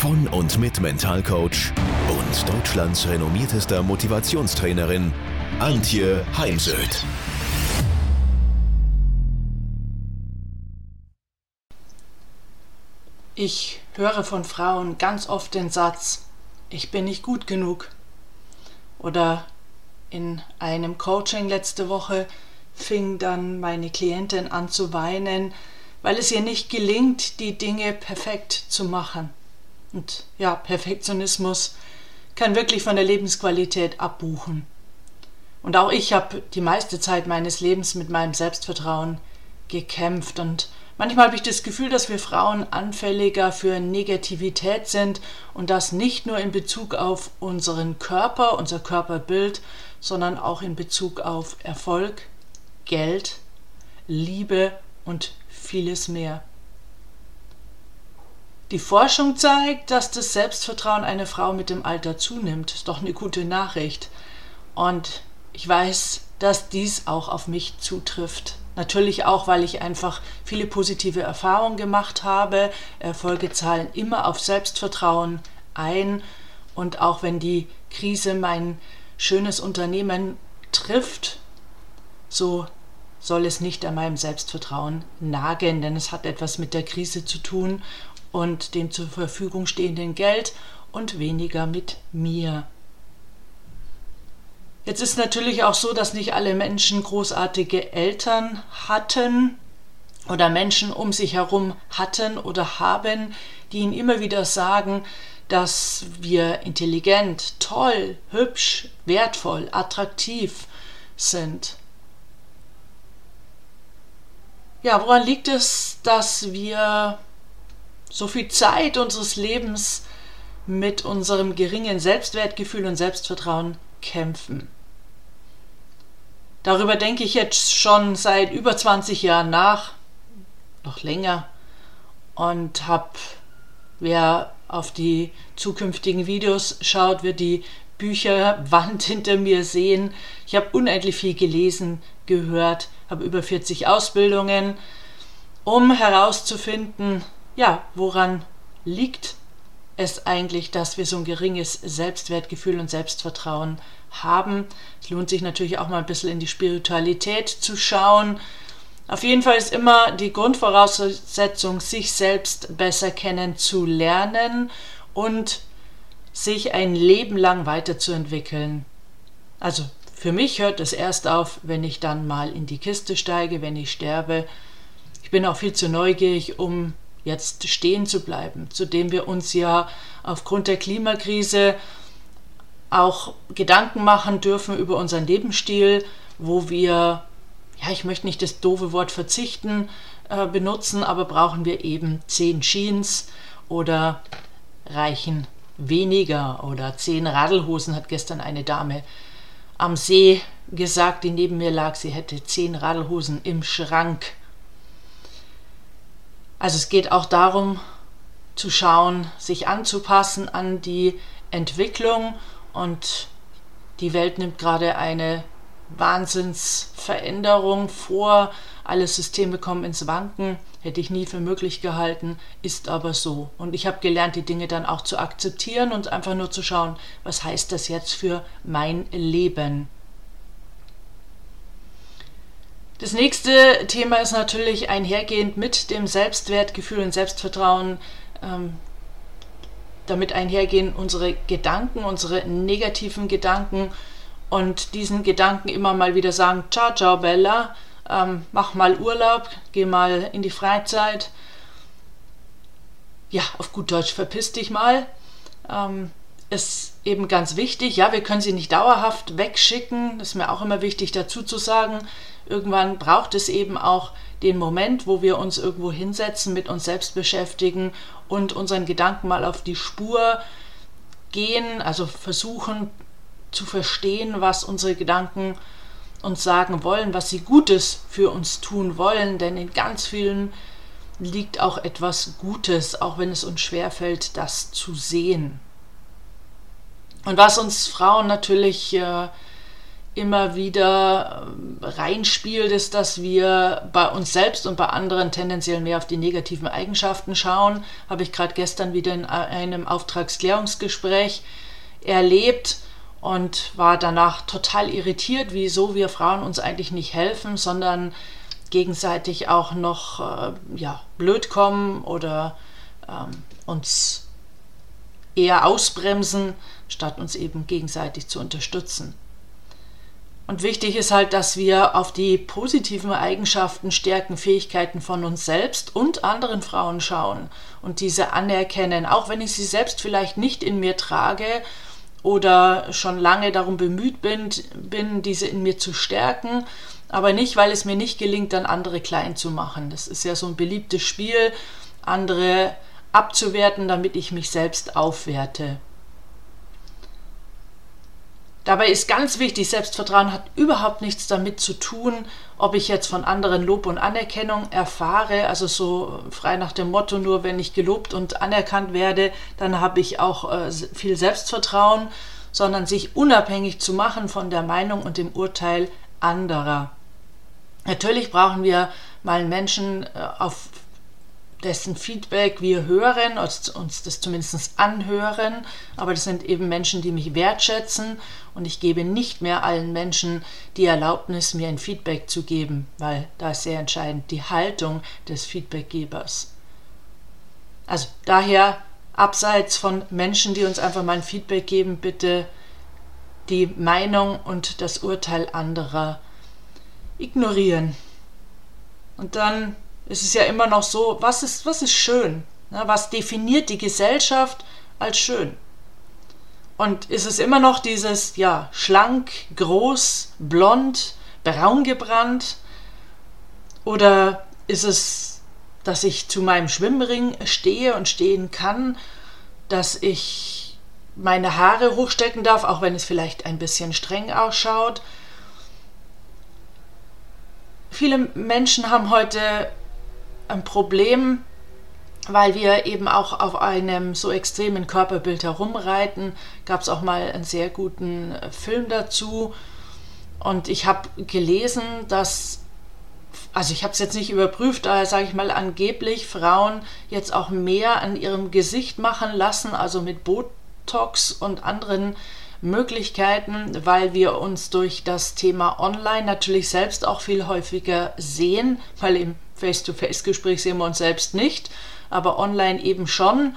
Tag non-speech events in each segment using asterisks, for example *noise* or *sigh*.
von und mit Mentalcoach und Deutschlands renommiertester Motivationstrainerin Antje Heimsöth. Ich höre von Frauen ganz oft den Satz, ich bin nicht gut genug. Oder in einem Coaching letzte Woche fing dann meine Klientin an zu weinen, weil es ihr nicht gelingt, die Dinge perfekt zu machen. Und ja, Perfektionismus kann wirklich von der Lebensqualität abbuchen. Und auch ich habe die meiste Zeit meines Lebens mit meinem Selbstvertrauen gekämpft. Und manchmal habe ich das Gefühl, dass wir Frauen anfälliger für Negativität sind und das nicht nur in Bezug auf unseren Körper, unser Körperbild, sondern auch in Bezug auf Erfolg, Geld, Liebe und vieles mehr. Die Forschung zeigt, dass das Selbstvertrauen einer Frau mit dem Alter zunimmt. Ist doch eine gute Nachricht. Und ich weiß, dass dies auch auf mich zutrifft. Natürlich auch, weil ich einfach viele positive Erfahrungen gemacht habe. Erfolge zahlen immer auf Selbstvertrauen ein. Und auch wenn die Krise mein schönes Unternehmen trifft, so soll es nicht an meinem Selbstvertrauen nagen, denn es hat etwas mit der Krise zu tun und dem zur Verfügung stehenden Geld und weniger mit mir. Jetzt ist natürlich auch so, dass nicht alle Menschen großartige Eltern hatten oder Menschen um sich herum hatten oder haben, die ihnen immer wieder sagen, dass wir intelligent, toll, hübsch, wertvoll, attraktiv sind. Ja, woran liegt es, dass wir so viel Zeit unseres Lebens mit unserem geringen Selbstwertgefühl und Selbstvertrauen kämpfen. Darüber denke ich jetzt schon seit über 20 Jahren nach, noch länger, und habe, wer auf die zukünftigen Videos schaut, wird die Bücherwand *laughs* hinter mir sehen. Ich habe unendlich viel gelesen, gehört, habe über 40 Ausbildungen, um herauszufinden, ja, woran liegt es eigentlich, dass wir so ein geringes Selbstwertgefühl und Selbstvertrauen haben? Es lohnt sich natürlich auch mal ein bisschen in die Spiritualität zu schauen. Auf jeden Fall ist immer die Grundvoraussetzung, sich selbst besser kennenzulernen und sich ein Leben lang weiterzuentwickeln. Also für mich hört es erst auf, wenn ich dann mal in die Kiste steige, wenn ich sterbe. Ich bin auch viel zu neugierig, um jetzt stehen zu bleiben, zu dem wir uns ja aufgrund der Klimakrise auch Gedanken machen dürfen über unseren Lebensstil, wo wir, ja, ich möchte nicht das doofe Wort verzichten äh, benutzen, aber brauchen wir eben zehn Jeans oder reichen weniger oder zehn Radlhosen, hat gestern eine Dame am See gesagt, die neben mir lag, sie hätte zehn Radlhosen im Schrank. Also es geht auch darum zu schauen, sich anzupassen an die Entwicklung und die Welt nimmt gerade eine Wahnsinnsveränderung vor. Alle Systeme kommen ins Wanken. Hätte ich nie für möglich gehalten, ist aber so. Und ich habe gelernt, die Dinge dann auch zu akzeptieren und einfach nur zu schauen, was heißt das jetzt für mein Leben. Das nächste Thema ist natürlich einhergehend mit dem Selbstwertgefühl und Selbstvertrauen. Ähm, damit einhergehen unsere Gedanken, unsere negativen Gedanken und diesen Gedanken immer mal wieder sagen, ciao, ciao, Bella, ähm, mach mal Urlaub, geh mal in die Freizeit. Ja, auf gut Deutsch, verpiss dich mal. Ähm, ist eben ganz wichtig. Ja, wir können sie nicht dauerhaft wegschicken. Das ist mir auch immer wichtig dazu zu sagen. Irgendwann braucht es eben auch den Moment, wo wir uns irgendwo hinsetzen, mit uns selbst beschäftigen und unseren Gedanken mal auf die Spur gehen, also versuchen zu verstehen, was unsere Gedanken uns sagen wollen, was sie Gutes für uns tun wollen, denn in ganz vielen liegt auch etwas Gutes, auch wenn es uns schwerfällt, das zu sehen. Und was uns Frauen natürlich äh, immer wieder äh, reinspielt, ist, dass wir bei uns selbst und bei anderen tendenziell mehr auf die negativen Eigenschaften schauen. Habe ich gerade gestern wieder in einem Auftragsklärungsgespräch erlebt und war danach total irritiert, wieso wir Frauen uns eigentlich nicht helfen, sondern gegenseitig auch noch äh, ja, blöd kommen oder ähm, uns eher ausbremsen, statt uns eben gegenseitig zu unterstützen. Und wichtig ist halt, dass wir auf die positiven Eigenschaften, Stärken, Fähigkeiten von uns selbst und anderen Frauen schauen und diese anerkennen, auch wenn ich sie selbst vielleicht nicht in mir trage oder schon lange darum bemüht bin, bin diese in mir zu stärken, aber nicht, weil es mir nicht gelingt, dann andere klein zu machen. Das ist ja so ein beliebtes Spiel, andere abzuwerten, damit ich mich selbst aufwerte. Dabei ist ganz wichtig, Selbstvertrauen hat überhaupt nichts damit zu tun, ob ich jetzt von anderen Lob und Anerkennung erfahre, also so frei nach dem Motto, nur wenn ich gelobt und anerkannt werde, dann habe ich auch äh, viel Selbstvertrauen, sondern sich unabhängig zu machen von der Meinung und dem Urteil anderer. Natürlich brauchen wir mal Menschen, äh, auf dessen Feedback wir hören, uns das zumindest anhören, aber das sind eben Menschen, die mich wertschätzen und ich gebe nicht mehr allen Menschen die Erlaubnis, mir ein Feedback zu geben, weil da ist sehr entscheidend die Haltung des Feedbackgebers. Also daher abseits von Menschen, die uns einfach mal ein Feedback geben, bitte die Meinung und das Urteil anderer ignorieren. Und dann ist es ja immer noch so, was ist, was ist schön? was definiert die Gesellschaft als schön? Und ist es immer noch dieses, ja, schlank, groß, blond, braun gebrannt? Oder ist es, dass ich zu meinem Schwimmring stehe und stehen kann, dass ich meine Haare hochstecken darf, auch wenn es vielleicht ein bisschen streng ausschaut? Viele Menschen haben heute ein Problem, weil wir eben auch auf einem so extremen Körperbild herumreiten. Gab es auch mal einen sehr guten äh, Film dazu. Und ich habe gelesen, dass, also ich habe es jetzt nicht überprüft, daher sage ich mal angeblich Frauen jetzt auch mehr an ihrem Gesicht machen lassen, also mit Botox und anderen Möglichkeiten, weil wir uns durch das Thema Online natürlich selbst auch viel häufiger sehen, weil im Face-to-Face-Gespräch sehen wir uns selbst nicht, aber online eben schon.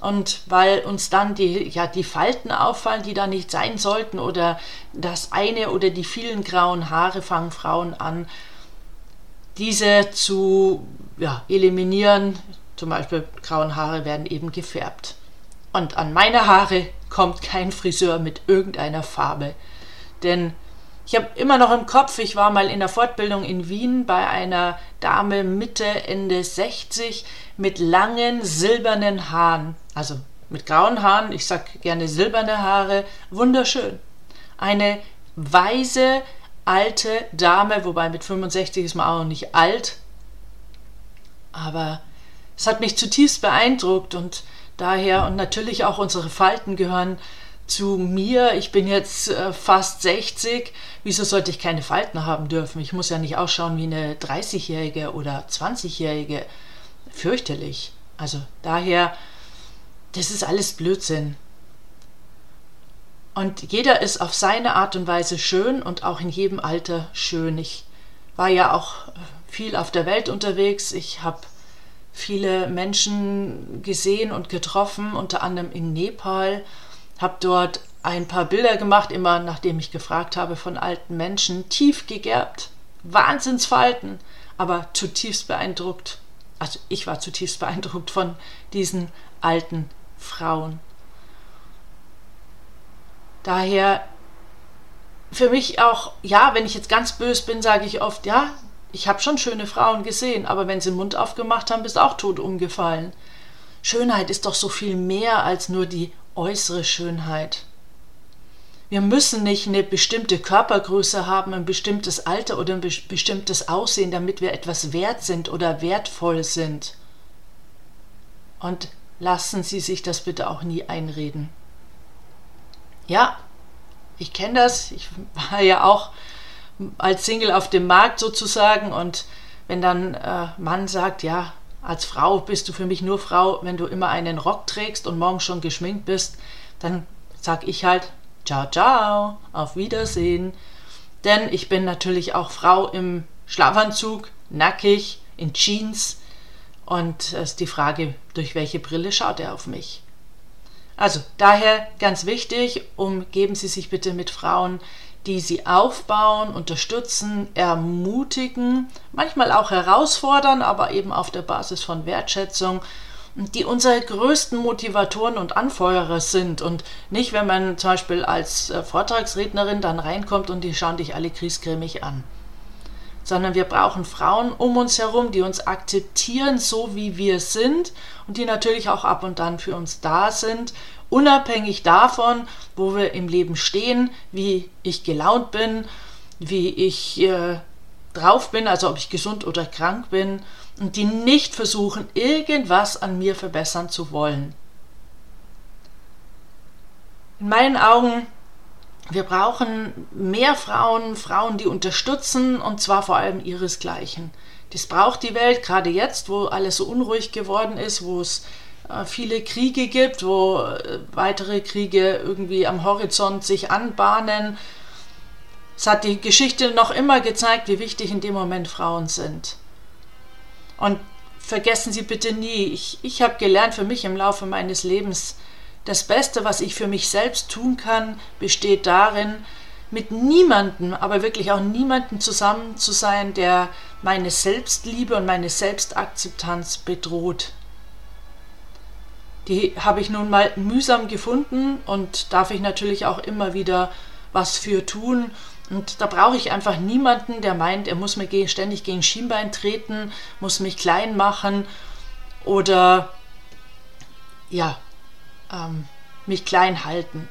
Und weil uns dann die, ja, die Falten auffallen, die da nicht sein sollten, oder das eine oder die vielen grauen Haare fangen Frauen an, diese zu ja, eliminieren. Zum Beispiel grauen Haare werden eben gefärbt. Und an meine Haare kommt kein Friseur mit irgendeiner Farbe. Denn ich habe immer noch im Kopf, ich war mal in der Fortbildung in Wien bei einer Dame Mitte, Ende 60 mit langen silbernen Haaren. Also mit grauen Haaren, ich sag gerne silberne Haare, wunderschön. Eine weise, alte Dame, wobei mit 65 ist man auch noch nicht alt. Aber es hat mich zutiefst beeindruckt und daher und natürlich auch unsere Falten gehören zu mir. Ich bin jetzt äh, fast 60. Wieso sollte ich keine Falten haben dürfen? Ich muss ja nicht ausschauen wie eine 30-Jährige oder 20-Jährige. Fürchterlich. Also daher, das ist alles Blödsinn. Und jeder ist auf seine Art und Weise schön und auch in jedem Alter schön. Ich war ja auch viel auf der Welt unterwegs. Ich habe viele Menschen gesehen und getroffen, unter anderem in Nepal, habe dort ein paar Bilder gemacht, immer nachdem ich gefragt habe von alten Menschen, tief gegerbt, Wahnsinnsfalten, aber zutiefst beeindruckt. Also ich war zutiefst beeindruckt von diesen alten Frauen. Daher für mich auch, ja, wenn ich jetzt ganz böse bin, sage ich oft, ja, ich habe schon schöne Frauen gesehen, aber wenn sie den Mund aufgemacht haben, bist auch tot umgefallen. Schönheit ist doch so viel mehr als nur die äußere Schönheit. Wir müssen nicht eine bestimmte Körpergröße haben, ein bestimmtes Alter oder ein bestimmtes Aussehen, damit wir etwas wert sind oder wertvoll sind. Und lassen Sie sich das bitte auch nie einreden. Ja, ich kenne das. Ich *laughs* war ja auch als Single auf dem Markt sozusagen und wenn dann äh, Mann sagt, ja, als Frau bist du für mich nur Frau, wenn du immer einen Rock trägst und morgen schon geschminkt bist, dann sag ich halt, ciao, ciao, auf Wiedersehen. Denn ich bin natürlich auch Frau im Schlafanzug, nackig, in Jeans. Und es ist die Frage, durch welche Brille schaut er auf mich? Also daher ganz wichtig, umgeben Sie sich bitte mit Frauen, die Sie aufbauen, unterstützen, ermutigen, manchmal auch herausfordern, aber eben auf der Basis von Wertschätzung, die unsere größten Motivatoren und Anfeuerer sind. Und nicht, wenn man zum Beispiel als äh, Vortragsrednerin dann reinkommt und die schauen dich alle kriesgrämig an. Sondern wir brauchen Frauen um uns herum, die uns akzeptieren, so wie wir sind und die natürlich auch ab und dann für uns da sind, unabhängig davon, wo wir im Leben stehen, wie ich gelaunt bin, wie ich äh, drauf bin, also ob ich gesund oder krank bin, und die nicht versuchen, irgendwas an mir verbessern zu wollen. In meinen Augen wir brauchen mehr Frauen, Frauen, die unterstützen und zwar vor allem ihresgleichen. Das braucht die Welt, gerade jetzt, wo alles so unruhig geworden ist, wo es viele Kriege gibt, wo äh, weitere Kriege irgendwie am Horizont sich anbahnen. Es hat die Geschichte noch immer gezeigt, wie wichtig in dem Moment Frauen sind. Und vergessen Sie bitte nie, ich, ich habe gelernt für mich im Laufe meines Lebens, das Beste, was ich für mich selbst tun kann, besteht darin, mit niemandem, aber wirklich auch niemandem zusammen zu sein, der meine Selbstliebe und meine Selbstakzeptanz bedroht. Die habe ich nun mal mühsam gefunden und darf ich natürlich auch immer wieder was für tun. Und da brauche ich einfach niemanden, der meint, er muss mir ständig gegen Schienbein treten, muss mich klein machen oder ja, ähm, mich klein halten.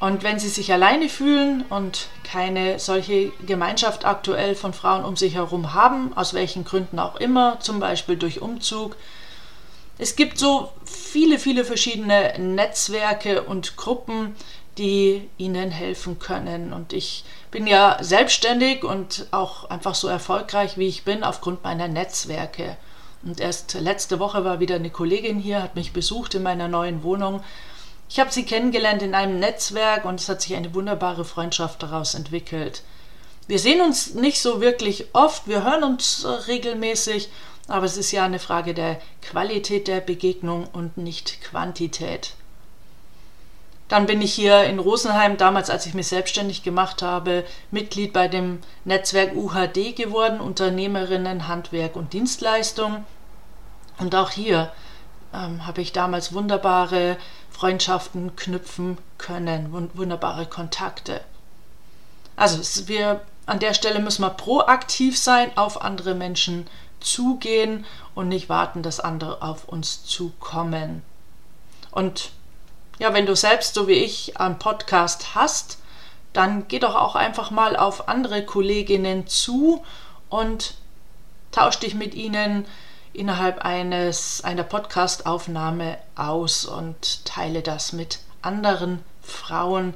Und wenn sie sich alleine fühlen und keine solche Gemeinschaft aktuell von Frauen um sich herum haben, aus welchen Gründen auch immer, zum Beispiel durch Umzug, es gibt so viele, viele verschiedene Netzwerke und Gruppen, die ihnen helfen können. Und ich bin ja selbstständig und auch einfach so erfolgreich, wie ich bin, aufgrund meiner Netzwerke. Und erst letzte Woche war wieder eine Kollegin hier, hat mich besucht in meiner neuen Wohnung. Ich habe sie kennengelernt in einem Netzwerk und es hat sich eine wunderbare Freundschaft daraus entwickelt. Wir sehen uns nicht so wirklich oft, wir hören uns regelmäßig, aber es ist ja eine Frage der Qualität der Begegnung und nicht Quantität. Dann bin ich hier in Rosenheim, damals als ich mich selbstständig gemacht habe, Mitglied bei dem Netzwerk UHD geworden, Unternehmerinnen, Handwerk und Dienstleistung. Und auch hier ähm, habe ich damals wunderbare Freundschaften knüpfen können, wunderbare Kontakte. Also wir an der Stelle müssen wir proaktiv sein, auf andere Menschen zugehen und nicht warten, dass andere auf uns zukommen. Und ja, wenn du selbst so wie ich einen Podcast hast, dann geh doch auch einfach mal auf andere Kolleginnen zu und tausch dich mit ihnen innerhalb eines einer Podcastaufnahme aus und teile das mit anderen Frauen.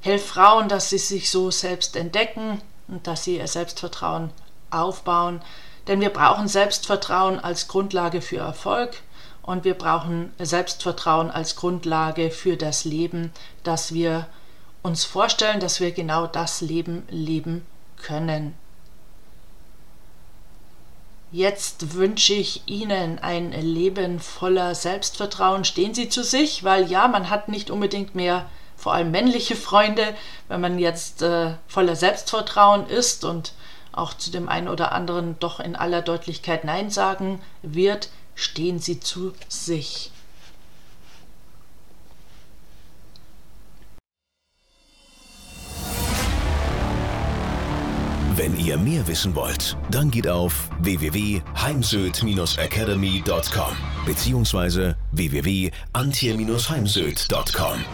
Helf Frauen, dass sie sich so selbst entdecken und dass sie ihr Selbstvertrauen aufbauen. Denn wir brauchen Selbstvertrauen als Grundlage für Erfolg. Und wir brauchen Selbstvertrauen als Grundlage für das Leben, dass wir uns vorstellen, dass wir genau das Leben leben können. Jetzt wünsche ich Ihnen ein Leben voller Selbstvertrauen. Stehen Sie zu sich, weil ja, man hat nicht unbedingt mehr vor allem männliche Freunde, wenn man jetzt äh, voller Selbstvertrauen ist und auch zu dem einen oder anderen doch in aller Deutlichkeit Nein sagen wird stehen sie zu sich. Wenn ihr mehr wissen wollt, dann geht auf www.heimsöd-academy.com bzw. www.antje-heimsöd.com.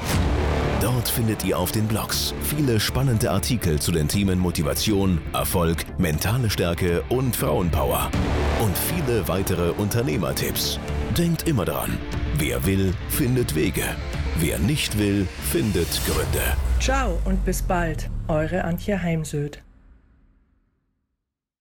Dort findet ihr auf den Blogs viele spannende Artikel zu den Themen Motivation, Erfolg, mentale Stärke und Frauenpower. Und viele weitere Unternehmertipps. Denkt immer daran, wer will, findet Wege. Wer nicht will, findet Gründe. Ciao und bis bald, eure Antje Heimsöth.